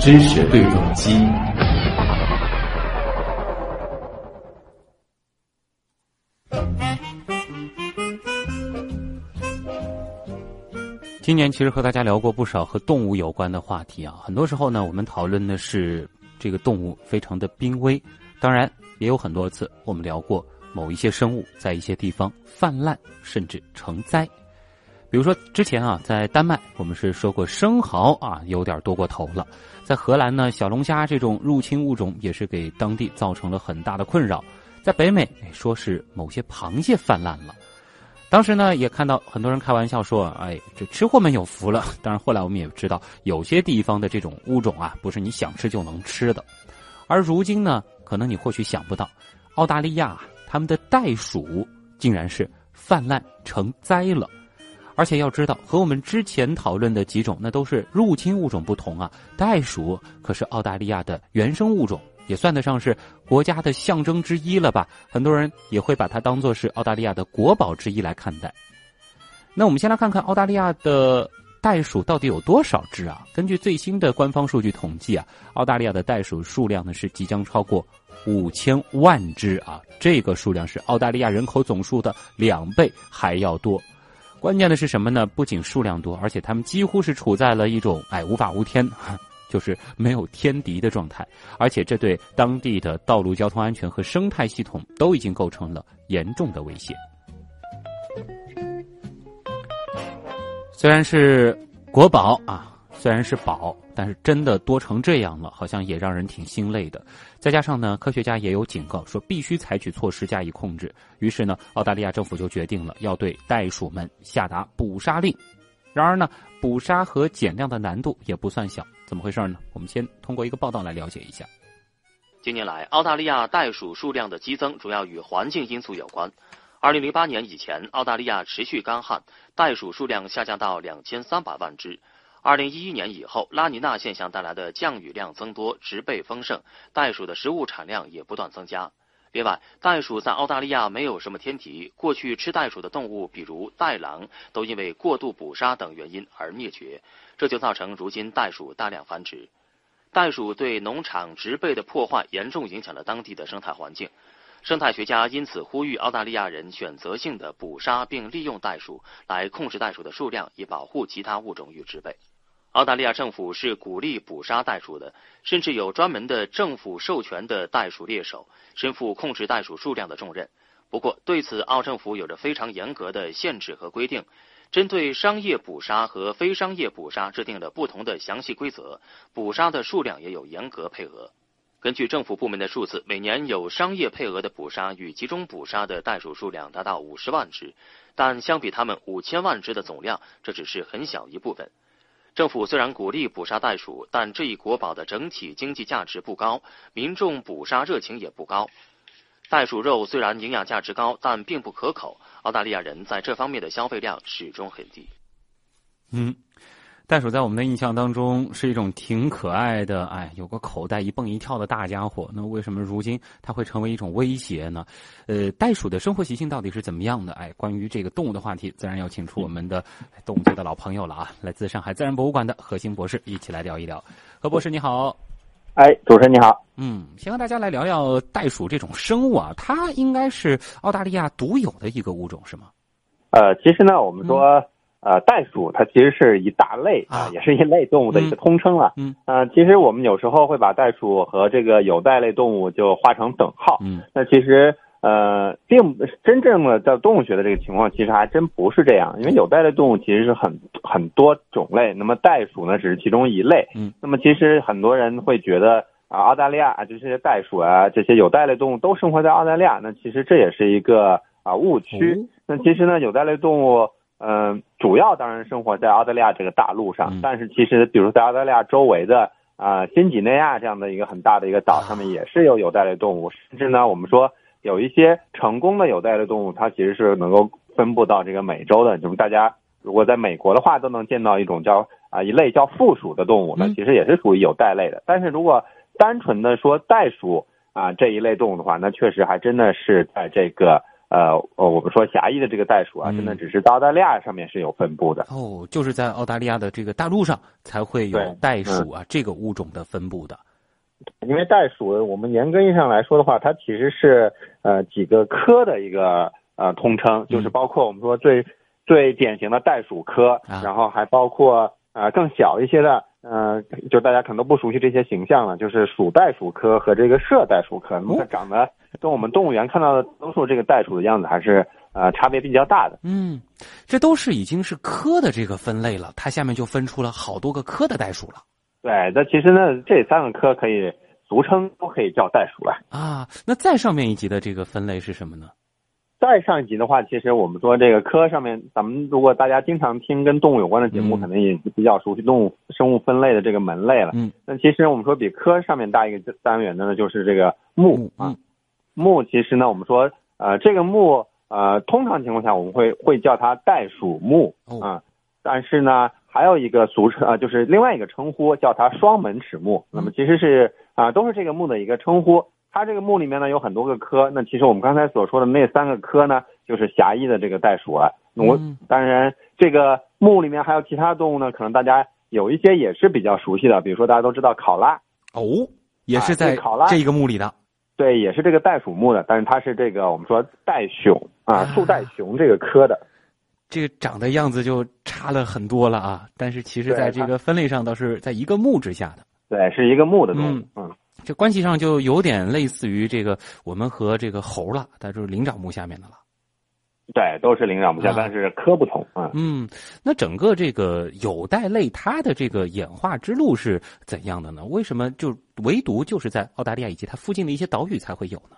知识对撞机。今年其实和大家聊过不少和动物有关的话题啊，很多时候呢，我们讨论的是这个动物非常的濒危，当然也有很多次我们聊过某一些生物在一些地方泛滥甚至成灾，比如说之前啊，在丹麦我们是说过生蚝啊有点多过头了，在荷兰呢，小龙虾这种入侵物种也是给当地造成了很大的困扰，在北美说是某些螃蟹泛滥了。当时呢，也看到很多人开玩笑说：“哎，这吃货们有福了。”当然，后来我们也知道，有些地方的这种物种啊，不是你想吃就能吃的。而如今呢，可能你或许想不到，澳大利亚他们的袋鼠竟然是泛滥成灾了。而且要知道，和我们之前讨论的几种那都是入侵物种不同啊，袋鼠可是澳大利亚的原生物种。也算得上是国家的象征之一了吧？很多人也会把它当做是澳大利亚的国宝之一来看待。那我们先来看看澳大利亚的袋鼠到底有多少只啊？根据最新的官方数据统计啊，澳大利亚的袋鼠数量呢是即将超过五千万只啊！这个数量是澳大利亚人口总数的两倍还要多。关键的是什么呢？不仅数量多，而且他们几乎是处在了一种哎无法无天。就是没有天敌的状态，而且这对当地的道路交通安全和生态系统都已经构成了严重的威胁。虽然是国宝啊，虽然是宝，但是真的多成这样了，好像也让人挺心累的。再加上呢，科学家也有警告说必须采取措施加以控制。于是呢，澳大利亚政府就决定了要对袋鼠们下达捕杀令。然而呢，捕杀和减量的难度也不算小。怎么回事呢？我们先通过一个报道来了解一下。近年来，澳大利亚袋鼠数量的激增主要与环境因素有关。二零零八年以前，澳大利亚持续干旱，袋鼠数量下降到两千三百万只。二零一一年以后，拉尼娜现象带来的降雨量增多，植被丰盛，袋鼠的食物产量也不断增加。另外，袋鼠在澳大利亚没有什么天敌，过去吃袋鼠的动物，比如袋狼，都因为过度捕杀等原因而灭绝。这就造成如今袋鼠大量繁殖。袋鼠对农场植被的破坏严重影响了当地的生态环境。生态学家因此呼吁澳大利亚人选择性的捕杀并利用袋鼠，来控制袋鼠的数量，以保护其他物种与植被。澳大利亚政府是鼓励捕杀袋鼠的，甚至有专门的政府授权的袋鼠猎手，身负控制袋鼠数量的重任。不过，对此澳政府有着非常严格的限制和规定。针对商业捕杀和非商业捕杀制定了不同的详细规则，捕杀的数量也有严格配额。根据政府部门的数字，每年有商业配额的捕杀与集中捕杀的袋鼠数量达到五十万只，但相比他们五千万只的总量，这只是很小一部分。政府虽然鼓励捕杀袋鼠，但这一国宝的整体经济价值不高，民众捕杀热情也不高。袋鼠肉虽然营养价值高，但并不可口。澳大利亚人在这方面的消费量始终很低。嗯，袋鼠在我们的印象当中是一种挺可爱的，哎，有个口袋一蹦一跳的大家伙。那为什么如今它会成为一种威胁呢？呃，袋鼠的生活习性到底是怎么样的？哎，关于这个动物的话题，自然要请出我们的动物界的老朋友了啊，来自上海自然博物馆的何鑫博士，一起来聊一聊。何博士你好。哎，主持人你好。嗯，先和大家来聊聊袋鼠这种生物啊，它应该是澳大利亚独有的一个物种，是吗？呃，其实呢，我们说，呃，袋鼠它其实是一大类啊，也是一类动物的一个通称了。嗯。呃，其实我们有时候会把袋鼠和这个有袋类动物就画成等号。嗯。那其实。呃，并不真正的在动物学的这个情况，其实还真不是这样。因为有袋类动物其实是很很多种类，那么袋鼠呢只是其中一类。嗯，那么其实很多人会觉得啊，澳大利亚啊，这些袋鼠啊，这些有袋类动物都生活在澳大利亚，那其实这也是一个啊误区。那其实呢，有袋类动物，嗯，主要当然生活在澳大利亚这个大陆上，但是其实比如在澳大利亚周围的啊新几内亚这样的一个很大的一个岛上面，也是有有袋类动物，甚至呢，我们说。有一些成功的有袋类动物，它其实是能够分布到这个美洲的。就是大家如果在美国的话，都能见到一种叫啊一类叫负鼠的动物，那其实也是属于有袋类的。但是如果单纯的说袋鼠啊这一类动物的话，那确实还真的是在这个呃呃，我们说狭义的这个袋鼠啊，嗯真的只是在澳大利亚上面是有分布的。哦，就是在澳大利亚的这个大陆上才会有袋鼠啊、这个物种的分布的。因为袋鼠，我们严格意义上来说的话，它其实是呃几个科的一个呃通称，就是包括我们说最、最典型的袋鼠科，啊然后还包括呃更小一些的，呃，就大家可能都不熟悉这些形象了，就是鼠袋鼠科和这个麝袋鼠科，那么它长得跟我们动物园看到的多数这个袋鼠的样子还是呃差别比较大的。嗯，这都是已经是科的这个分类了，它下面就分出了好多个科的袋鼠了对，那其实呢，这三个科可以俗称都可以叫袋鼠了。啊。那再上面一级的这个分类是什么呢？再上一集的话，其实我们说这个科上面，咱们如果大家经常听跟动物有关的节目，嗯可能也比较熟悉动物生物分类的这个门类了。嗯，那其实我们说比科上面大一个单元的呢，就是这个目啊嗯。目其实呢，我们说呃这个目呃通常情况下我们会会叫它袋鼠目哦啊，但是呢还有一个俗称啊，就是另外一个称呼叫它双门齿目。那么其实是啊都是这个目的一个称呼。它这个目里面呢有很多个科，那其实我们刚才所说的那三个科呢，就是狭义的这个袋鼠啊。我嗯当然这个目里面还有其他动物呢，可能大家有一些也是比较熟悉的，比如说大家都知道考拉，哦，也是啊在这考拉这一个目里的。对，也是这个袋鼠目的，但是它是这个我们说袋熊啊啊，树袋熊这个科的。这个长的样子就差了很多了啊，但是其实在这个分类上倒是在一个目之下的，对，是一个目的动物嗯。嗯，这关系上就有点类似于这个我们和这个猴了，它就是灵长目下面的了。对，都是灵长目下啊，但是科不同啊。嗯，那整个这个有袋类它的这个演化之路是怎样的呢？为什么就唯独就是在澳大利亚以及它附近的一些岛屿才会有呢？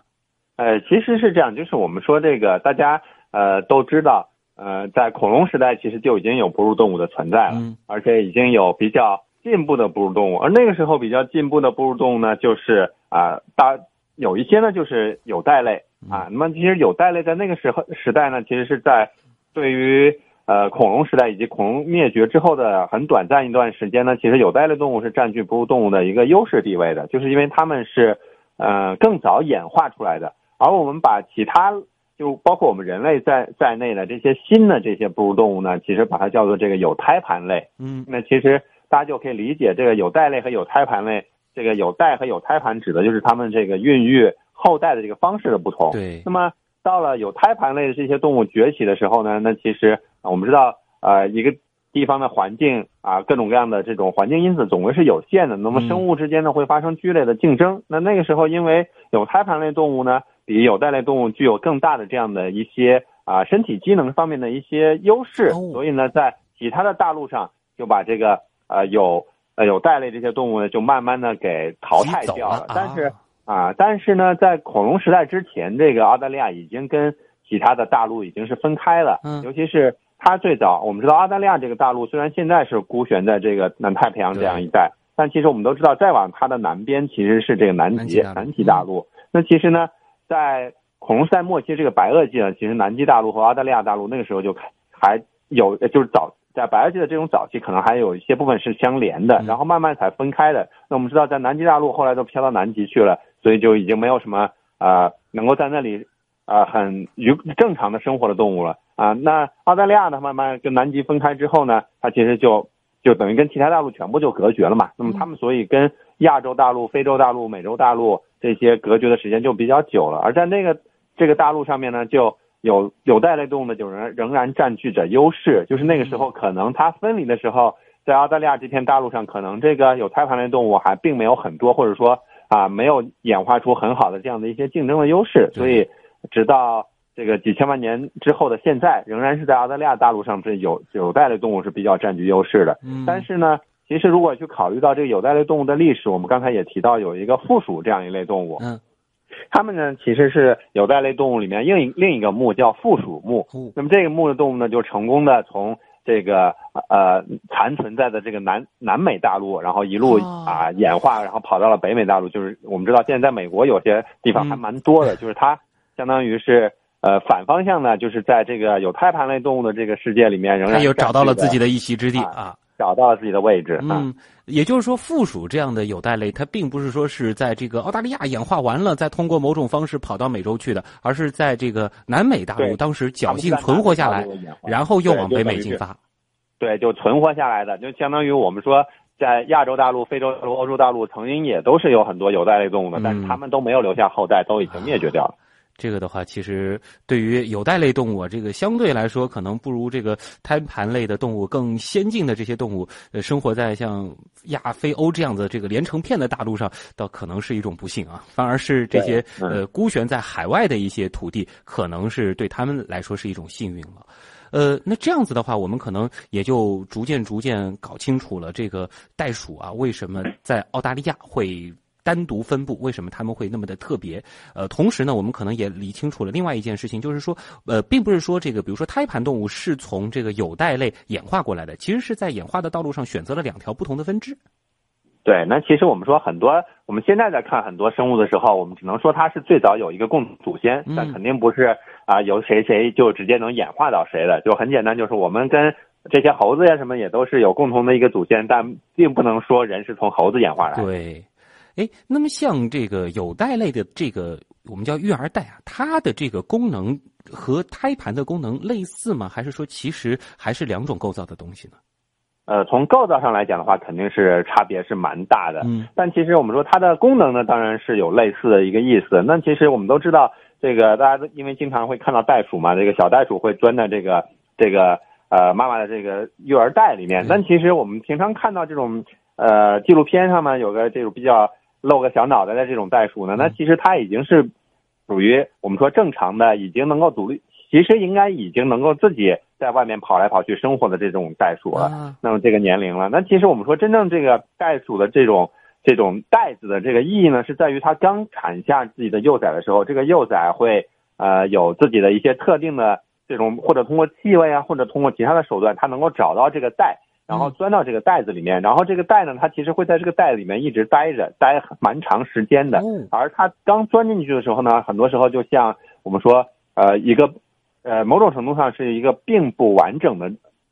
呃，其实是这样，就是我们说这个，大家呃都知道，呃，在恐龙时代其实就已经有哺乳动物的存在了，嗯而且已经有比较进步的哺乳动物。而那个时候比较进步的哺乳动物呢，就是啊、大有一些呢就是有袋类啊。那么其实有袋类在那个时候时代呢，其实是在对于呃恐龙时代以及恐龙灭绝之后的很短暂一段时间呢，其实有袋类动物是占据哺乳动物的一个优势地位的，就是因为它们是呃更早演化出来的。而我们把其他就包括我们人类在在内的这些新的这些哺乳动物呢，其实把它叫做这个有胎盘类。嗯那其实大家就可以理解，这个有袋类和有胎盘类，这个有袋和有胎盘指的就是它们这个孕育后代的这个方式的不同。对那么到了有胎盘类的这些动物崛起的时候呢，那其实啊我们知道，呃，一个地方的环境啊，各种各样的这种环境因子总归是有限的。那么嗯生物之间呢会发生剧烈的竞争。那那个时候，因为有胎盘类动物呢，比有袋类动物具有更大的这样的一些啊身体机能方面的一些优势，哦所以呢，在其他的大陆上就把这个呃有呃有袋类这些动物呢，就慢慢的给淘汰掉了但是啊啊，但是呢，在恐龙时代之前，这个澳大利亚已经跟其他的大陆已经是分开了。嗯尤其是它最早，我们知道澳大利亚这个大陆虽然现在是孤悬在这个南太平洋这样一带，但其实我们都知道，再往它的南边其实是这个南极南极大陆南极大陆。那其实呢，在恐龙时代末期这个白垩纪呢，其实南极大陆和澳大利亚大陆那个时候就还有就是早在白垩纪的这种早期，可能还有一些部分是相连的，嗯然后慢慢才分开的。那我们知道，在南极大陆后来都飘到南极去了，所以就已经没有什么呃能够在那里呃很愉正常的生活的动物了啊、那澳大利亚呢，慢慢跟南极分开之后呢，它其实就就等于跟其他大陆全部就隔绝了嘛。那么他们所以跟亚洲大陆、非洲大陆、美洲大陆这些隔绝的时间就比较久了，而在那个这个大陆上面呢，就有有袋类动物呢，就仍仍然占据着优势。就是那个时候，可能它分离的时候，在澳大利亚这片大陆上，可能这个有胎盘类动物还并没有很多，或者说啊，没有演化出很好的这样的一些竞争的优势。所以，直到这个几千万年之后的现在，仍然是在澳大利亚大陆上，这有有袋类动物是比较占据优势的。嗯但是呢，其实如果去考虑到这个有袋类动物的历史，我们刚才也提到有一个附属这样一类动物，嗯它们呢其实是有袋类动物里面另一另一个目叫附属目。哦那么这个目的动物呢，就成功的从这个呃残存在的这个南南美大陆，然后一路哦啊演化，然后跑到了北美大陆。就是我们知道现在在美国有些地方还蛮多的，就是它相当于是呃反方向呢，就是在这个有胎盘类动物的这个世界里面，仍然它又找到了自己的。的一席之地啊啊。找到了自己的位置。嗯，也就是说，附属这样的有袋类，它并不是说是在这个澳大利亚演化完了，再通过某种方式跑到美洲去的，而是在这个南美大陆当时侥幸存活下来，然后又往北美进发。对，就存活下来的，就相当于我们说，在亚洲大陆、非洲大陆、欧洲大陆，曾经也都是有很多有袋类动物的，但是他们都没有留下后代，都已经灭绝掉了。这个的话，其实对于有袋类动物，这个相对来说可能不如这个胎盘类的动物更先进的这些动物，呃，生活在像亚非欧这样的这个连成片的大陆上，倒可能是一种不幸啊。反而是这些呃孤悬在海外的一些土地，可能是对他们来说是一种幸运了。呃，那这样子的话，我们可能也就逐渐逐渐搞清楚了这个袋鼠啊，为什么在澳大利亚会。单独分布，为什么他们会那么的特别？呃，同时呢，我们可能也理清楚了另外一件事情，就是说，呃，并不是说这个，比如说胎盘动物是从这个有袋类演化过来的，其实是在演化的道路上选择了两条不同的分支。对，那其实我们说很多，我们现在在看很多生物的时候，我们只能说它是最早有一个共同祖先，但肯定不是啊，由谁谁就直接能演化到谁的，就很简单，就是我们跟这些猴子呀什么也都是有共同的一个祖先，但并不能说人是从猴子演化来的。对。哎，那么像这个有袋类的这个我们叫育儿袋啊，它的这个功能和胎盘的功能类似吗？还是说其实还是两种构造的东西呢？呃，从构造上来讲的话，肯定是差别是蛮大的。嗯，但其实我们说它的功能呢，当然是有类似的一个意思。那其实我们都知道，这个大家都因为经常会看到袋鼠嘛，这个小袋鼠会钻在这个这个呃妈妈的这个育儿袋里面。但其实我们平常看到这种呃纪录片上面有个这种比较。露个小脑袋的这种袋鼠呢，那其实它已经是属于我们说正常的，已经能够独立，其实应该已经能够自己在外面跑来跑去生活的这种袋鼠了。那么这个年龄了，那其实我们说真正这个袋鼠的这种这种袋子的这个意义呢，是在于它刚产下自己的幼崽的时候，这个幼崽会呃有自己的一些特定的这种，或者通过气味啊，或者通过其他的手段，它能够找到这个袋。然后钻到这个袋子里面，然后这个袋呢，它其实会在这个袋里面一直待着，待蛮长时间的。而它刚钻进去的时候呢，很多时候就像我们说，呃，一个，呃，某种程度上是一个并不完整的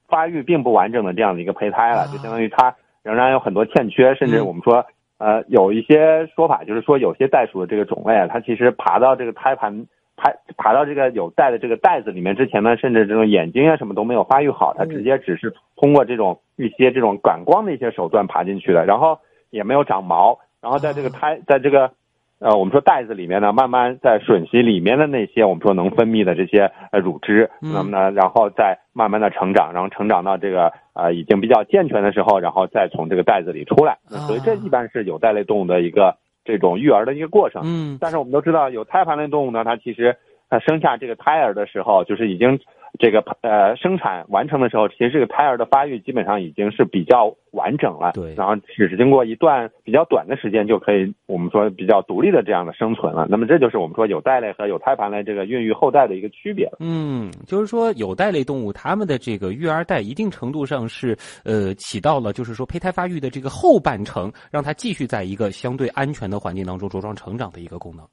发育，并不完整的这样的一个胚胎了，就相当于它仍然有很多欠缺，甚至我们说，呃，有一些说法就是说，有些袋鼠的这个种类啊，它其实爬到这个胎盘。爬爬到这个有袋的这个袋子里面之前呢，甚至这种眼睛啊什么都没有发育好，它直接只是通过这种一些这种感光的一些手段爬进去的，然后也没有长毛，然后在这个胎在这个呃我们说袋子里面呢，慢慢在吮吸里面的那些我们说能分泌的这些呃乳汁，那么呢，然后再慢慢的成长，然后成长到这个呃已经比较健全的时候，然后再从这个袋子里出来，所以这一般是有袋类动物的一个。这种育儿的一个过程，嗯，但是我们都知道，有胎盘类动物呢，它其实它生下这个胎儿的时候，就是已经这个呃生产完成的时候，其实这个胎儿的发育基本上已经是比较完整了，对，然后只是经过一段比较短的时间就可以，我们说比较独立的这样的生存了。那么这就是我们说有袋类和有胎盘类这个孕育后代的一个区别嗯，就是说有袋类动物它们的这个育儿袋一定程度上是呃起到了就是说胚胎发育的这个后半程，让它继续在一个相对安全的环境当中茁壮成长的一个功能。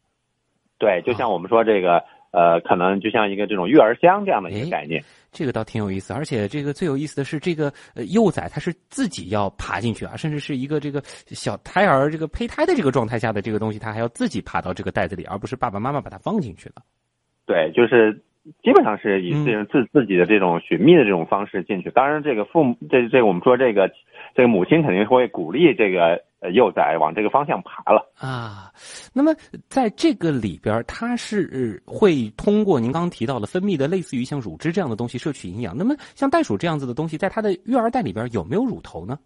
对，就像我们说这个。呃，可能就像一个这种育儿箱这样的一个概念，这个倒挺有意思。而且这个最有意思的是，这个呃幼崽它是自己要爬进去啊，甚至是一个这个小胎儿这个胚胎的这个状态下的这个东西，它还要自己爬到这个袋子里，而不是爸爸妈妈把它放进去了。对，就是基本上是以自自自己的这种寻觅的这种方式进去。当然，这个父母这这我们说这个这个母亲肯定会鼓励这个。呃，幼崽往这个方向爬了啊。那么，在这个里边，它是会通过您刚刚提到的分泌的类似于像乳汁这样的东西摄取营养。那么，像袋鼠这样子的东西，在它的育儿袋里边有没有乳头呢？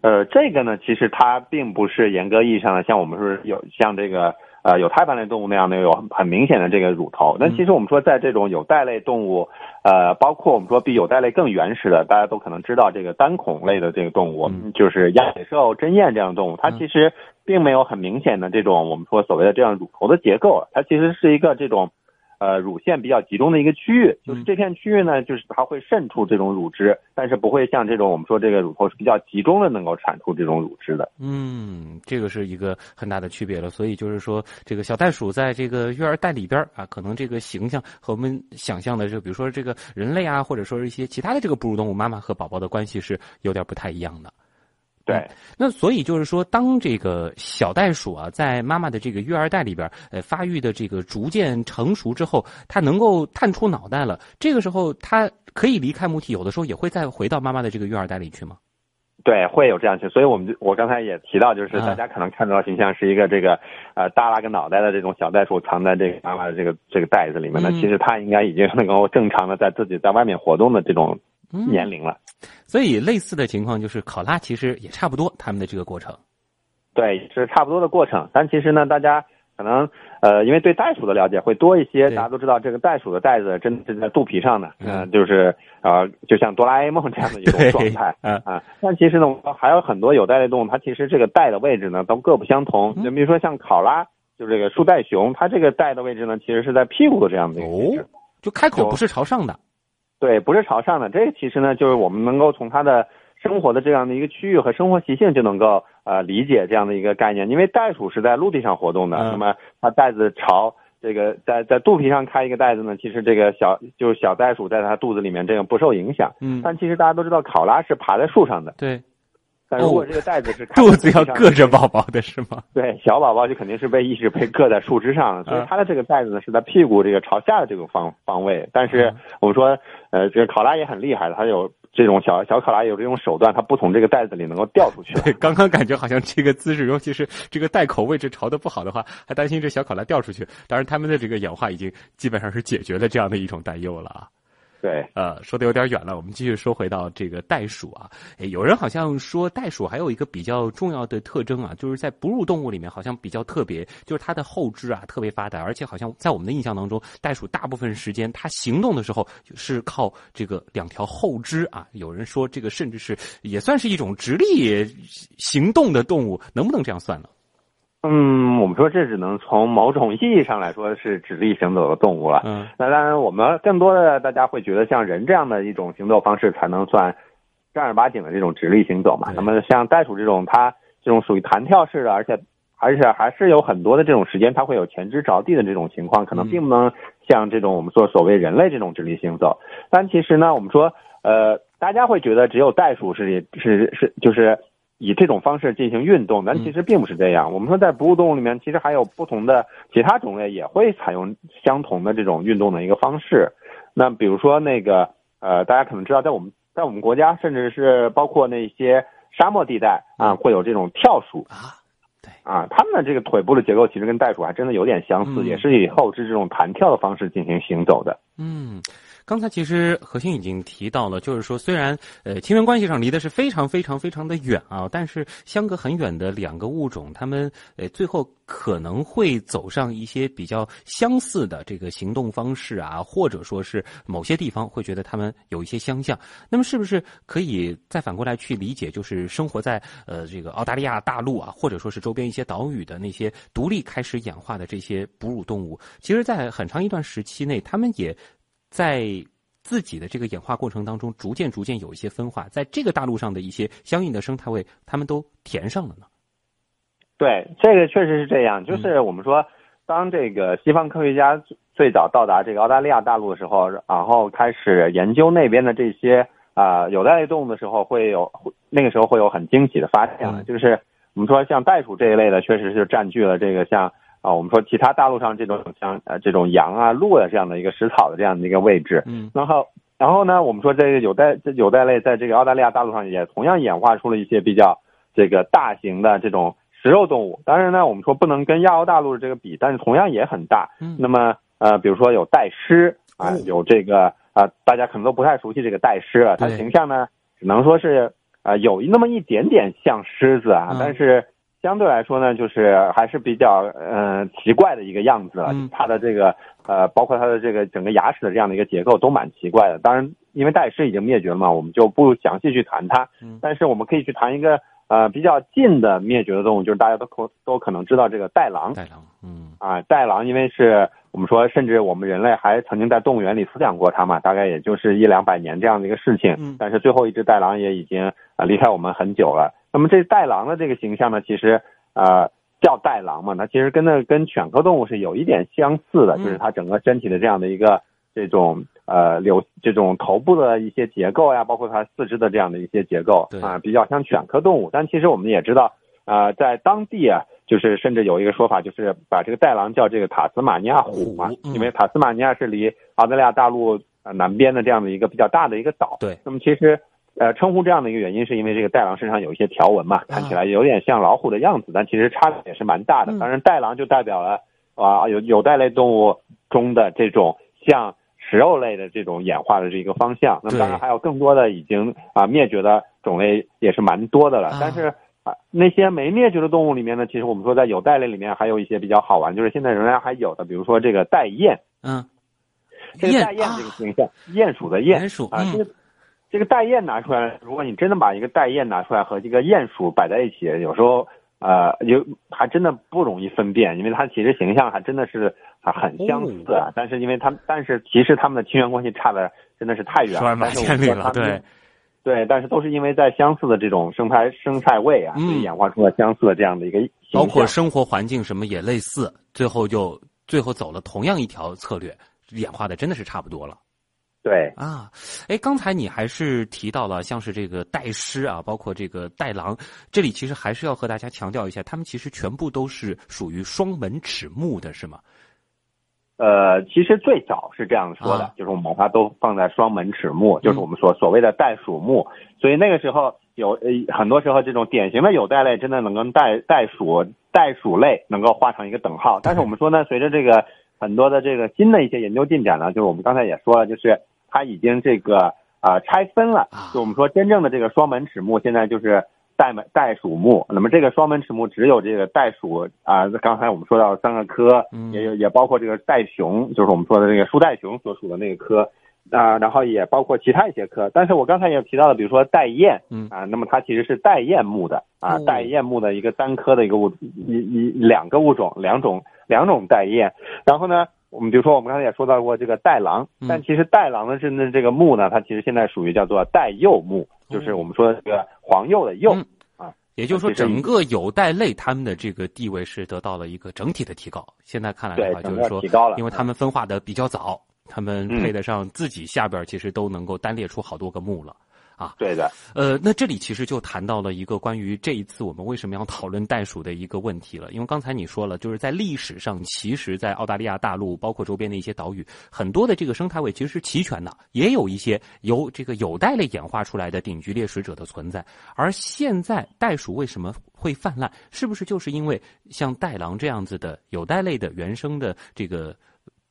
呃，这个呢，其实它并不是严格意义上的像我们说有像这个。呃，有胎盘类动物那样的有很明显的这个乳头。那其实我们说，在这种有袋类动物，呃，包括我们说比有袋类更原始的，大家都可能知道这个单孔类的这个动物，就是鸭嘴兽、针鼹这样的动物，它其实并没有很明显的这种我们说所谓的这样乳头的结构，它其实是一个这种呃乳腺比较集中的一个区域，就是这片区域呢，就是它会渗出这种乳汁，但是不会像这种我们说这个乳头是比较集中的能够产出这种乳汁的。嗯，这个是一个很大的区别了。所以就是说，这个小袋鼠在这个育儿袋里边啊，可能这个形象和我们想象的，就比如说这个人类啊，或者说是一些其他的这个哺乳动物，妈妈和宝宝的关系是有点不太一样的。对，那所以就是说，当这个小袋鼠啊，在妈妈的这个育儿袋里边，呃，发育的这个逐渐成熟之后，它能够探出脑袋了。这个时候，它可以离开母体，有的时候也会再回到妈妈的这个育儿袋里去吗？对，会有这样去所以我们就我刚才也提到，就是大家可能看到的形象是一个这个呃耷拉个脑袋的这种小袋鼠藏在这个妈妈的这个这个袋子里面呢，其实它应该已经能够正常的在自己在外面活动的这种年龄了。所以类似的情况就是考拉其实也差不多，他们的这个过程。对，是差不多的过程。但其实呢，大家可能呃，因为对袋鼠的了解会多一些，大家都知道这个袋鼠的袋子真的是在肚皮上的，嗯，就是呃，就像哆啦 A 梦这样的一种 状态嗯啊。但其实呢，还有很多有袋类动物，它其实这个袋的位置呢都各不相同。就比如说像考拉，就这个树袋熊，它这个袋的位置呢其实是在屁股的这样的一个位置，就开口不是朝上的。对，不是朝上的。这个其实呢，就是我们能够从它的生活的这样的一个区域和生活习性就能够呃理解这样的一个概念。因为袋鼠是在陆地上活动的，那么它袋子朝这个在在肚皮上开一个袋子呢，其实这个小就是小袋鼠在它肚子里面这个不受影响。嗯。但其实大家都知道，考拉是爬在树上的。对。但如果这个袋子是肚子要硌着宝宝的是吗？对，小宝宝就肯定是被一直被硌在树枝上，所以它的这个袋子呢是在屁股这个朝下的这个方方位。但是我们说，呃，这个考拉也很厉害的，它有这种小小考拉有这种手段，它不从这个袋子里能够掉出去。对，刚刚感觉好像这个姿势，尤其是这个袋口位置朝的不好的话，还担心这小考拉掉出去。当然，他们的这个演化已经基本上是解决了这样的一种担忧了啊。对，呃，说的有点远了，我们继续说回到这个袋鼠啊。哎，有人好像说袋鼠还有一个比较重要的特征啊，就是在哺乳动物里面好像比较特别，就是它的后肢啊特别发达，而且好像在我们的印象当中，袋鼠大部分时间它行动的时候是靠这个两条后肢啊。有人说这个甚至是也算是一种直立行动的动物，能不能这样算呢？嗯，我们说这只能从某种意义上来说是直立行走的动物了。嗯，那当然，我们更多的大家会觉得像人这样的一种行走方式才能算正儿八经的这种直立行走嘛。那么像袋鼠这种，它这种属于弹跳式的，而且而且还是有很多的这种时间，它会有前肢着地的这种情况，可能并不能像这种我们说所谓人类这种直立行走。但其实呢，我们说，呃，大家会觉得只有袋鼠是是是就是。以这种方式进行运动，但其实并不是这样。我们说，在哺乳动物里面，其实还有不同的其他种类也会采用相同的这种运动的一个方式。那比如说那个呃，大家可能知道，在我们在我们国家，甚至是包括那些沙漠地带啊，会有这种跳鼠啊，对啊，它们的这个腿部的结构其实跟袋鼠还真的有点相似，也是以后肢这种弹跳的方式进行行走的。嗯。刚才其实何鑫已经提到了，就是说虽然呃亲缘关系上离的是非常非常非常的远啊，但是相隔很远的两个物种，他们呃最后可能会走上一些比较相似的这个行动方式啊，或者说是某些地方会觉得他们有一些相像。那么是不是可以再反过来去理解，就是生活在呃这个澳大利亚大陆啊，或者说是周边一些岛屿的那些独立开始演化的这些哺乳动物，其实在很长一段时期内，他们也。在自己的这个演化过程当中，逐渐逐渐有一些分化，在这个大陆上的一些相应的生态位，他们都填上了呢。对，这个确实是这样。就是我们说，当这个西方科学家最早到达这个澳大利亚大陆的时候，然后开始研究那边的这些啊有袋类动物的时候，会有那个时候会有很惊喜的发现。就是我们说，像袋鼠这一类的，确实是占据了这个像。啊，我们说其他大陆上这种像呃这种羊啊、鹿啊这样的一个食草的这样的一个位置，嗯，然后然后呢，我们说这个有袋这有袋类在这个澳大利亚大陆上也同样演化出了一些比较这个大型的这种食肉动物。当然呢，我们说不能跟亚欧大陆的这个比，但是同样也很大。嗯，那么呃，比如说有袋狮啊，有这个啊，大家可能都不太熟悉这个袋狮了，它形象呢只能说是啊有那么一点点像狮子啊，但是。相对来说呢，就是还是比较呃奇怪的一个样子了。它的这个呃，包括它的这个整个牙齿的这样的一个结构都蛮奇怪的。当然，因为袋狮已经灭绝了嘛，我们就不详细去谈它。但是我们可以去谈一个呃比较近的灭绝的动物，就是大家都可都可能知道这个袋狼。袋狼，嗯啊，袋狼因为是我们说，甚至我们人类还曾经在动物园里饲养过它嘛，大概也就是一两百年这样的一个事情。嗯但是最后一只袋狼也已经呃离开我们很久了。那么这袋狼的这个形象呢，其实呃叫袋狼嘛，它其实跟那跟犬科动物是有一点相似的，嗯就是它整个身体的这样的一个这种呃流这种头部的一些结构呀，包括它四肢的这样的一些结构对啊，比较像犬科动物。但其实我们也知道，啊，在当地啊，就是甚至有一个说法，就是把这个袋狼叫这个塔斯马尼亚虎嘛因为塔斯马尼亚是离澳大利亚大陆呃南边的这样的一个比较大的一个岛。对那么其实。呃，称呼这样的一个原因，是因为这个袋狼身上有一些条纹嘛，看起来有点像老虎的样子，但其实差别也是蛮大的。嗯当然，袋狼就代表了啊、有有袋类动物中的这种像食肉类的这种演化的这一个方向。那么当然还有更多的已经啊、灭绝的种类也是蛮多的了，啊但是。啊，那些没灭绝的动物里面呢，其实我们说在有袋类里面还有一些比较好玩，就是现在仍然还有的，比如说这个袋鼹，嗯，这个袋鼹啊这个形象，鼹鼠的鼹，鼹鼠啊，嗯这个这个袋鼹拿出来，如果你真的把一个袋鼹拿出来和这个鼹鼠摆在一起，有时候呃有还真的不容易分辨，因为它其实形象还真的是啊很相似啊，但是因为它但是其实它们的亲缘关系差的真的是太远了，十万八千里了，对，对，但是都是因为在相似的这种生态生态位啊，嗯所以演化出了相似的这样的一个。包括生活环境什么也类似，最后就最后走了同样一条策略，演化的真的是差不多了。对，啊，哎，刚才你还是提到了像是这个袋狮啊，包括这个袋狼，这里其实还是要和大家强调一下，它们其实全部都是属于双门齿目的，是吗？呃，其实最早是这样说的，啊就是我们把它都放在双门齿目，就是我们所所谓的袋鼠目。所以那个时候有呃很多时候这种典型的有袋类真的能跟袋袋鼠袋鼠类能够画上一个等号。但是我们说呢，随着这个很多的这个新的一些研究进展呢，就是我们刚才也说了，就是它已经这个啊、拆分了啊，就我们说真正的这个双门齿目现在就是。袋门袋鼠目，那么这个双门齿目只有这个袋鼠啊、刚才我们说到三个科，嗯也有也包括这个袋熊，就是我们说的这个树袋熊所属的那个科，啊、然后也包括其他一些科。但是我刚才也提到了，比如说袋燕，嗯啊，那么它其实是袋燕目的啊，哦袋鼹目的一个单科的一个物一一两个物种，两种两种袋燕。然后呢，我们比如说我们刚才也说到过这个袋狼，嗯但其实袋狼的真的这个目呢，它其实现在属于叫做袋鼬目，就是我们说的这个黄鼬的鼬。嗯也就是说，整个有袋类它们的这个地位是得到了一个整体的提高。现在看来的话，就是说提高了，因为它们分化的比较早，它们嗯配得上自己下边其实都能够单列出好多个目了。对的，呃，那这里其实就谈到了一个关于这一次我们为什么要讨论袋鼠的一个问题了。因为刚才你说了，就是在历史上，其实，在澳大利亚大陆，包括周边的一些岛屿，很多的这个生态位其实是齐全的，也有一些由这个有袋类演化出来的顶级猎食者的存在。而现在袋鼠为什么会泛滥？是不是就是因为像袋狼这样子的有袋类的原生的这个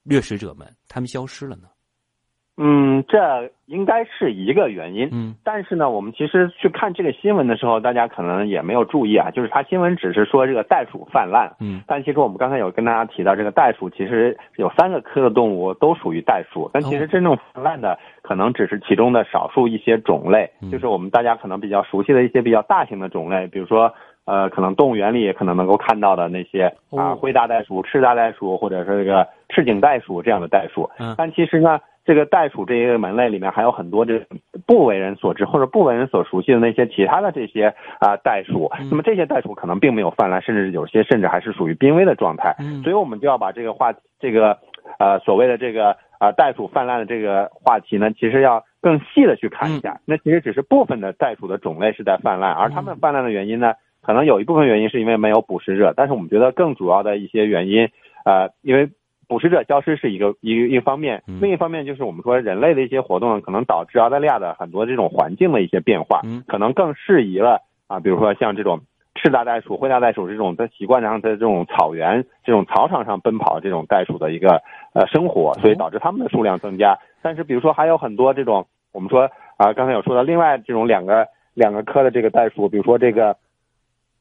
掠食者们，他们消失了呢？嗯，这应该是一个原因。嗯但是呢，我们其实去看这个新闻的时候，大家可能也没有注意啊，就是它新闻只是说这个袋鼠泛滥，嗯但其实我们刚才有跟大家提到，这个袋鼠其实有三个科的动物都属于袋鼠，但其哦实真正泛滥的可能只是其中的少数一些种类，嗯就是我们大家可能比较熟悉的一些比较大型的种类，比如说。呃，可能动物园里也可能能够看到的那些啊，哦灰大袋鼠、赤大袋鼠，或者是这个赤颈袋鼠这样的袋鼠。嗯但其实呢，这个袋鼠这一个门类里面还有很多这不为人所知或者不为人所熟悉的那些其他的这些啊、袋鼠。嗯那么这些袋鼠可能并没有泛滥，甚至有些甚至还是属于濒危的状态。嗯所以我们就要把这个话这个呃所谓的这个啊袋鼠泛滥的这个话题呢，其实要更细的去看一下。那其实只是部分的袋鼠的种类是在泛滥，而它们泛滥的原因呢，可能有一部分原因是因为没有捕食者，但是我们觉得更主要的一些原因，呃，因为捕食者消失是一个一个一方面嗯，另一方面就是我们说人类的一些活动呢，可能导致澳大利亚的很多这种环境的一些变化嗯，可能更适宜了啊，比如说像这种。赤大袋鼠、灰大袋鼠这种在习惯上在这种草原、这种草场上奔跑这种袋鼠的一个呃生活，所以导致它们的数量增加。但是比如说还有很多这种我们说啊、刚才有说到另外这种两个两个科的这个袋鼠，比如说这个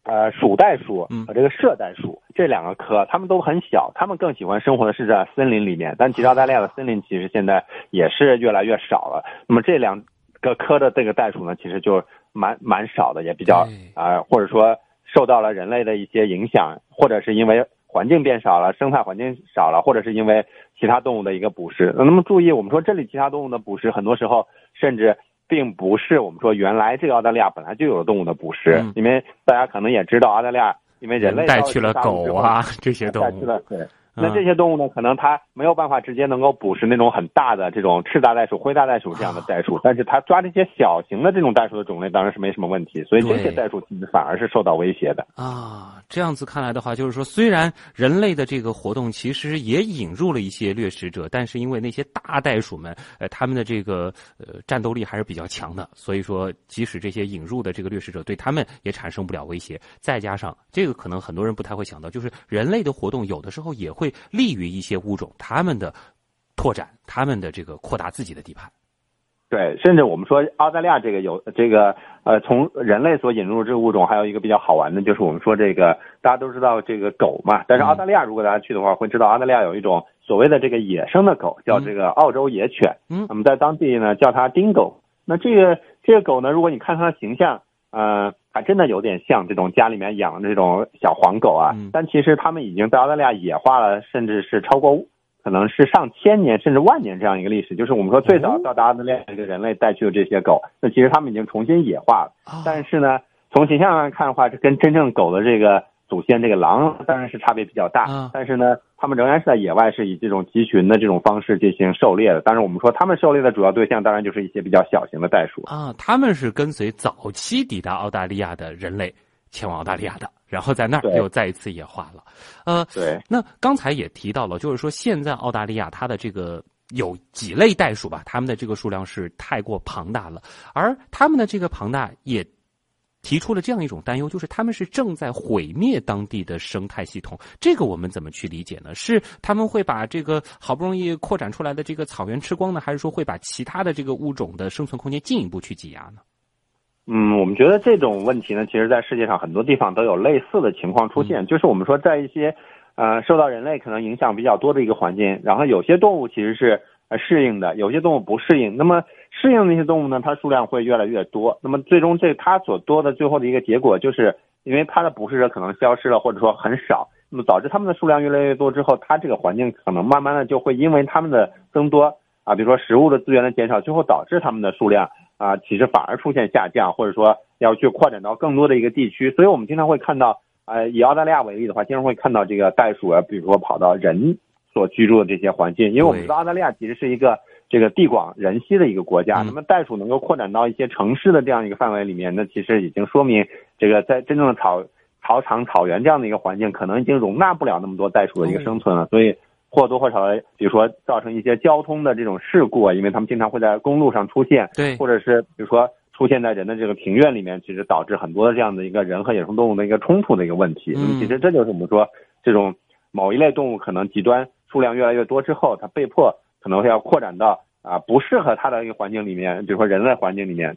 呃鼠袋鼠嗯和这个麝袋鼠这两个科，它们都很小，它们更喜欢生活的是在森林里面。但其实澳大利亚的森林其实现在也是越来越少了。那么这两个科的这个袋鼠呢，其实就蛮蛮少的，也比较啊，或者说受到了人类的一些影响，或者是因为环境变少了，生态环境少了，或者是因为其他动物的一个捕食。那么注意，我们说这里其他动物的捕食，很多时候甚至并不是我们说原来这个澳大利亚本来就有的动物的捕食，因为大家可能也知道，澳大利亚因为人类带去了狗啊这些动物，对。那这些动物呢？可能它没有办法直接能够捕食那种很大的这种赤大袋鼠、灰大袋鼠这样的袋鼠，但是它抓这些小型的这种袋鼠的种类当然是没什么问题，所以这些袋鼠其实反而是受到威胁的啊。这样子看来的话，就是说，虽然人类的这个活动其实也引入了一些掠食者，但是因为那些大袋鼠们，呃，他们的这个呃战斗力还是比较强的，所以说，即使这些引入的这个掠食者对他们也产生不了威胁。再加上这个，可能很多人不太会想到，就是人类的活动有的时候也会利于一些物种它们的拓展，它们的这个扩大自己的地盘。对，甚至我们说澳大利亚这个有这个呃，从人类所引入这个物种，还有一个比较好玩的，就是我们说这个大家都知道这个狗嘛，但是澳大利亚如果大家去的话，会知道澳大利亚有一种所谓的这个野生的狗，叫这个澳洲野犬。嗯，那么在当地呢叫它丁狗。那这个这个狗呢，如果你看它的形象，呃，还真的有点像这种家里面养的这种小黄狗啊。但其实它们已经在澳大利亚野化了，甚至是超过。可能是上千年甚至万年这样一个历史，就是我们说最早到达澳大利亚这个人类带去的这些狗，那其实它们已经重新野化了。但是呢，从形象上看的话，这跟真正狗的这个祖先这个狼当然是差别比较大。但是呢，它们仍然是在野外是以这种集群的这种方式进行狩猎的。当然，我们说他们狩猎的主要对象当然就是一些比较小型的袋鼠啊。他们是跟随早期抵达澳大利亚的人类前往澳大利亚的。然后在那儿又再一次野化了，呃，对。那刚才也提到了，就是说现在澳大利亚它的这个有几类袋鼠吧，它们的这个数量是太过庞大了，而它们的这个庞大也提出了这样一种担忧，就是他们是正在毁灭当地的生态系统。这个我们怎么去理解呢？是他们会把这个好不容易扩展出来的这个草原吃光呢，还是说会把其他的这个物种的生存空间进一步去挤压呢？嗯，我们觉得这种问题呢，其实在世界上很多地方都有类似的情况出现。就是我们说，在一些呃受到人类可能影响比较多的一个环境，然后有些动物其实是适应的，有些动物不适应。那么适应那些动物呢，它数量会越来越多。那么最终这它所多的最后的一个结果，就是因为它的捕食者可能消失了，或者说很少，那么导致它们的数量越来越多之后，它这个环境可能慢慢的就会因为它们的增多啊，比如说食物的资源的减少，最后导致它们的数量。啊，其实反而出现下降，或者说要去扩展到更多的一个地区，所以我们经常会看到，呃，以澳大利亚为例的话，经常会看到这个袋鼠啊，比如说跑到人所居住的这些环境，因为我们知道澳大利亚其实是一个这个地广人稀的一个国家，那么袋鼠能够扩展到一些城市的这样一个范围里面，那其实已经说明这个在真正的草草场、草原这样的一个环境，可能已经容纳不了那么多袋鼠的一个生存了，所以。或多或少的，比如说造成一些交通的这种事故啊，因为他们经常会在公路上出现，对，或者是比如说出现在人的这个庭院里面，其实导致很多的这样的一个人和野生动物的一个冲突的一个问题。那么其实这就是我们说这种某一类动物可能极端数量越来越多之后，它被迫可能会要扩展到啊不适合它的一个环境里面，比如说人类环境里面，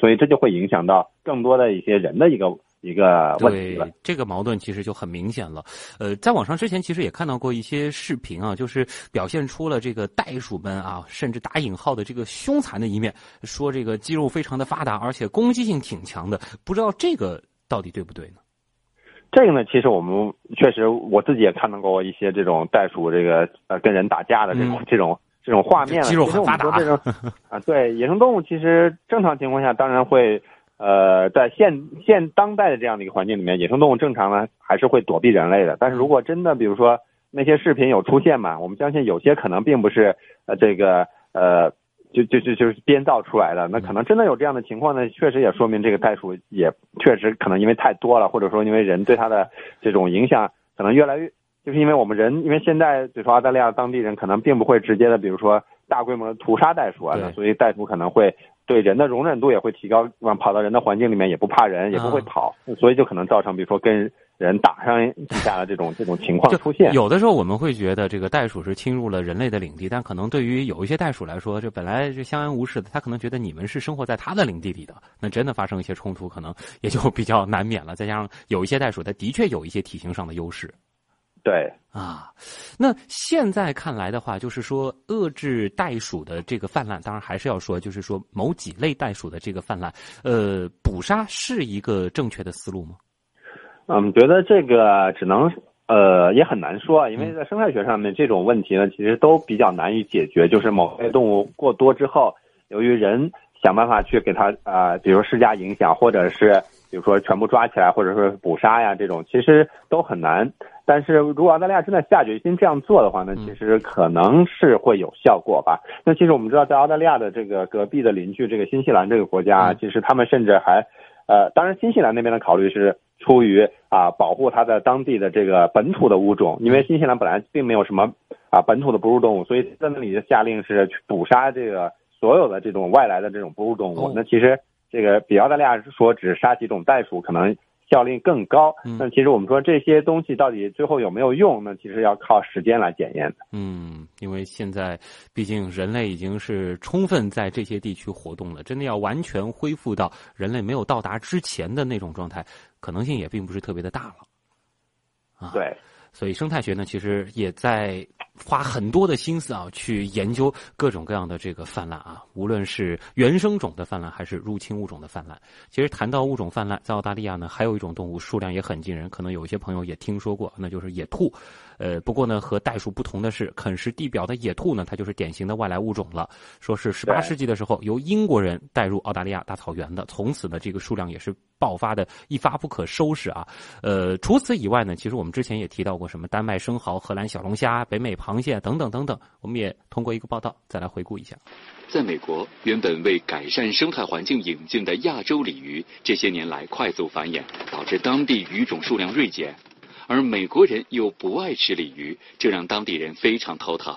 所以这就会影响到更多的一些人的一个。一个问题了，这个矛盾其实就很明显了。呃，在网上之前其实也看到过一些视频啊，就是表现出了这个袋鼠们啊，甚至打引号的这个凶残的一面，说这个肌肉非常的发达，而且攻击性挺强的。不知道这个到底对不对呢？这个呢，其实我们确实我自己也看到过一些这种袋鼠这个呃跟人打架的这种 这种这种画面。肌肉很发达 啊，对野生动物其实正常情况下当然会。呃，在现现当代的这样的一个环境里面，野生动物正常呢还是会躲避人类的。但是如果真的，比如说那些视频有出现嘛，我们相信有些可能并不是呃这个呃就就就就是编造出来的。那可能真的有这样的情况呢，确实也说明这个袋鼠也确实可能因为太多了，或者说因为人对它的这种影响可能越来越，就是因为我们人因为现在比如说澳大利亚当地人可能并不会直接的，比如说大规模的屠杀袋鼠啊，所以袋鼠可能会。对人的容忍度也会提高，往跑到人的环境里面也不怕人，也不会跑，所以就可能造成，比如说跟人打上一下的这种 这种情况出现。有的时候我们会觉得这个袋鼠是侵入了人类的领地，但可能对于有一些袋鼠来说，这本来就相安无事的，它可能觉得你们是生活在它的领地里的，那真的发生一些冲突，可能也就比较难免了。再加上有一些袋鼠，它的确有一些体型上的优势。对啊，那现在看来的话，就是说遏制袋鼠的这个泛滥，当然还是要说，就是说某几类袋鼠的这个泛滥，呃，捕杀是一个正确的思路吗？嗯，觉得这个只能呃也很难说，因为在生态学上面这种问题呢，其实都比较难以解决。就是某类动物过多之后，由于人想办法去给它啊，比如施加影响，或者是比如说全部抓起来，或者说捕杀呀，这种其实都很难。但是如果澳大利亚真的下决心这样做的话呢，其实可能是会有效果吧。那其实我们知道，在澳大利亚的这个隔壁的邻居这个新西兰这个国家，其实他们甚至还，呃，当然新西兰那边的考虑是出于啊保护它的当地的这个本土的物种，因为新西兰本来并没有什么啊本土的哺乳动物，所以在那里的下令是去捕杀这个所有的这种外来的这种哺乳动物。那其实这个比澳大利亚说只杀几种袋鼠可能。效率更高，那其实我们说这些东西到底最后有没有用？那其实要靠时间来检验的。嗯，因为现在毕竟人类已经是充分在这些地区活动了，真的要完全恢复到人类没有到达之前的那种状态，可能性也并不是特别的大了。啊，对，所以生态学呢，其实也在。花很多的心思啊，去研究各种各样的这个泛滥啊，无论是原生种的泛滥，还是入侵物种的泛滥。其实谈到物种泛滥，在澳大利亚呢，还有一种动物数量也很惊人，可能有一些朋友也听说过，那就是野兔。呃，不过呢，和袋鼠不同的是，啃食地表的野兔呢，它就是典型的外来物种了。说是十八世纪的时候，由英国人带入澳大利亚大草原的，从此呢，这个数量也是爆发的一发不可收拾啊。呃，除此以外呢，其实我们之前也提到过什么丹麦生蚝、荷兰小龙虾、北美螃蟹等等等等，我们也通过一个报道再来回顾一下。在美国，原本为改善生态环境引进的亚洲鲤鱼，这些年来快速繁衍，导致当地鱼种数量锐减。而美国人又不爱吃鲤鱼，这让当地人非常头疼。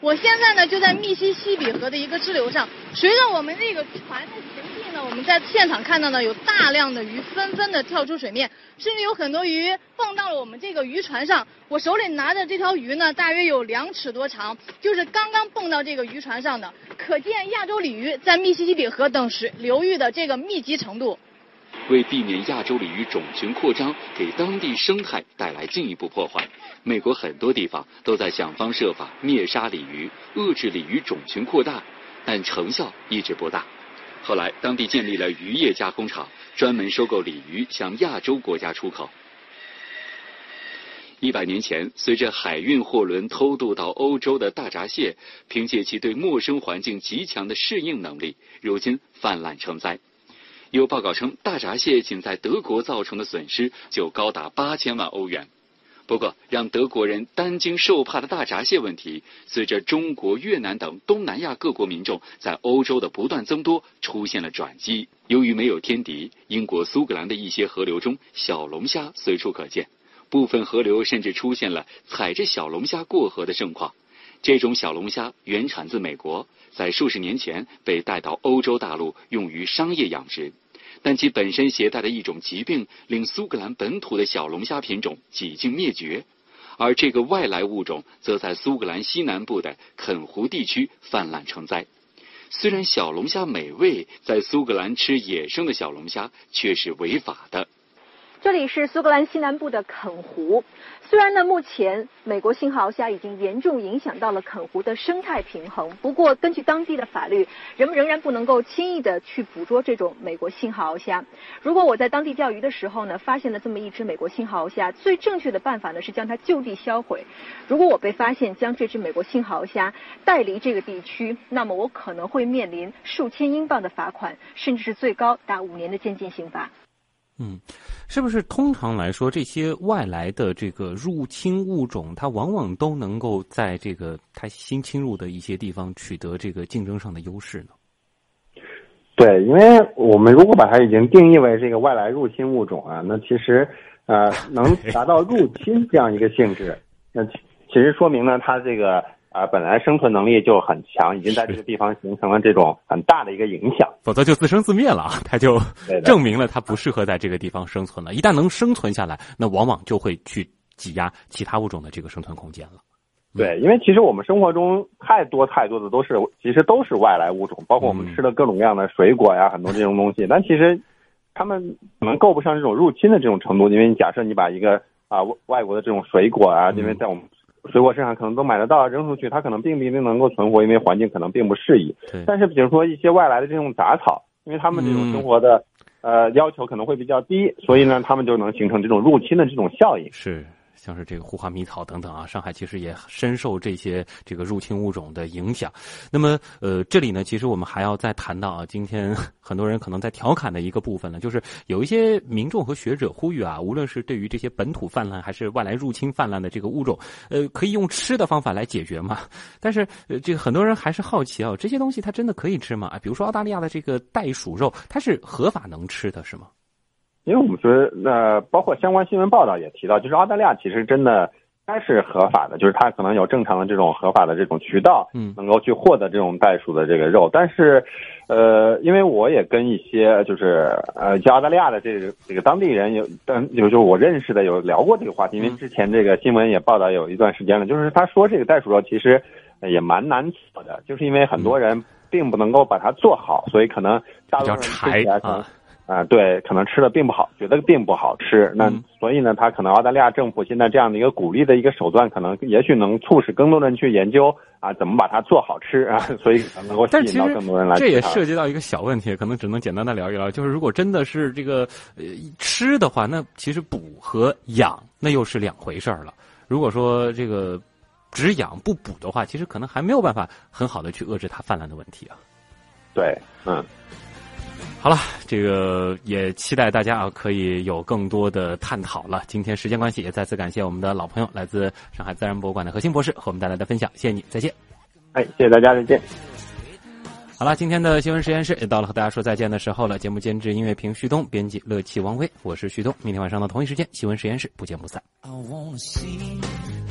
我现在呢就在密西西比河的一个支流上，随着我们那个船的行进呢，我们在现场看到呢有大量的鱼纷纷的跳出水面，甚至有很多鱼蹦到了我们这个渔船上。我手里拿的这条鱼呢，大约有两尺多长，就是刚刚蹦到这个渔船上的，可见亚洲鲤鱼在密西西比河等水流域的这个密集程度。为避免亚洲鲤鱼种群扩张给当地生态带来进一步破坏，美国很多地方都在想方设法灭杀鲤鱼，遏制鲤鱼种群扩大，但成效一直不大。后来，当地建立了渔业加工厂，专门收购鲤鱼向亚洲国家出口。一百年前，随着海运货轮偷渡到欧洲的大闸蟹，凭借其对陌生环境极强的适应能力，如今泛滥成灾。有报告称，大闸蟹仅在德国造成的损失就高达八千万欧元。不过，让德国人担惊受怕的大闸蟹问题，随着中国、越南等东南亚各国民众在欧洲的不断增多，出现了转机。由于没有天敌，英国苏格兰的一些河流中小龙虾随处可见，部分河流甚至出现了踩着小龙虾过河的盛况。这种小龙虾原产自美国，在数十年前被带到欧洲大陆用于商业养殖，但其本身携带的一种疾病令苏格兰本土的小龙虾品种几近灭绝，而这个外来物种则在苏格兰西南部的肯湖地区泛滥成灾。虽然小龙虾美味，在苏格兰吃野生的小龙虾却是违法的。这里是苏格兰西南部的肯湖。虽然呢，目前美国信号虾已经严重影响到了肯湖的生态平衡，不过根据当地的法律，人们仍然不能够轻易的去捕捉这种美国信号虾。如果我在当地钓鱼的时候呢，发现了这么一只美国信号虾，最正确的办法呢是将它就地销毁。如果我被发现将这只美国信号虾带离这个地区，那么我可能会面临数千英镑的罚款，甚至是最高达五年的监禁刑罚。嗯，是不是通常来说，这些外来的这个入侵物种，它往往都能够在这个它新侵入的一些地方取得这个竞争上的优势呢？对，因为我们如果把它已经定义为这个外来入侵物种啊，那其实呃能达到入侵这样一个性质，那其实说明呢，它这个。啊，本来生存能力就很强，已经在这个地方形成了这种很大的一个影响，否则就自生自灭了啊！它就证明了它不适合在这个地方生存了。一旦能生存下来，那往往就会去挤压其他物种的这个生存空间了。对，因为其实我们生活中太多太多的都是，其实都是外来物种，包括我们吃的各种各样的水果呀，很多这种东西。但其实他们可能够不上这种入侵的这种程度，因为你假设你把一个啊外国的这种水果啊，因为在我们水果市场可能都买得到，扔出去它可能并不一定能够存活，因为环境可能并不适宜。但是比如说一些外来的这种杂草，因为他们这种生活的呃要求可能会比较低，所以呢，他们就能形成这种入侵的这种效应。是。像是这个护花蜜草等等啊，上海其实也深受这些这个入侵物种的影响。那么，呃，这里呢，其实我们还要再谈到啊，今天 很多人可能在调侃的一个部分呢，就是有一些民众和学者呼吁啊，无论是对于这些本土泛滥还是外来入侵泛滥的这个物种，呃，可以用吃的方法来解决嘛？但是，呃，这个很多人还是好奇啊，这些东西它真的可以吃吗？比如说澳大利亚的这个袋鼠肉，它是合法能吃的是吗？因为我们说，那包括相关新闻报道也提到，就是澳大利亚其实真的该是合法的，就是它可能有正常的这种合法的这种渠道，嗯，能够去获得这种袋鼠的这个肉。但是，呃，因为我也跟一些就是呃，像澳大利亚的这个这个当地人有，但有就我认识的有聊过这个话题，因为之前这个新闻也报道有一段时间了，就是他说这个袋鼠肉其实也蛮难做的，就是因为很多人并不能够把它做好，所以可能大多数人吃起来可能。啊，对，可能吃的并不好，觉得并不好吃。那所以呢，他可能澳大利亚政府现在这样的一个鼓励的一个手段，可能也许能促使更多人去研究啊，怎么把它做好吃啊，所以能够吸引到更多人来。这也涉及到一个小问题，可能只能简单的聊一聊，就是如果真的是这个呃吃的话，那其实补和养那又是两回事儿了。如果说这个只养不补的话，其实可能还没有办法很好的去遏制它泛滥的问题啊。对，嗯。好了，这个也期待大家啊可以有更多的探讨了。今天时间关系，也再次感谢我们的老朋友，来自上海自然博物馆的何鑫博士和我们带来的分享。谢谢你，再见。哎，谢谢大家，再见。好了，今天的新闻实验室也到了和大家说再见的时候了。节目监制音乐评旭东，编辑乐器王威，我是旭东。明天晚上的同一时间，新闻实验室不见不散。I wanna see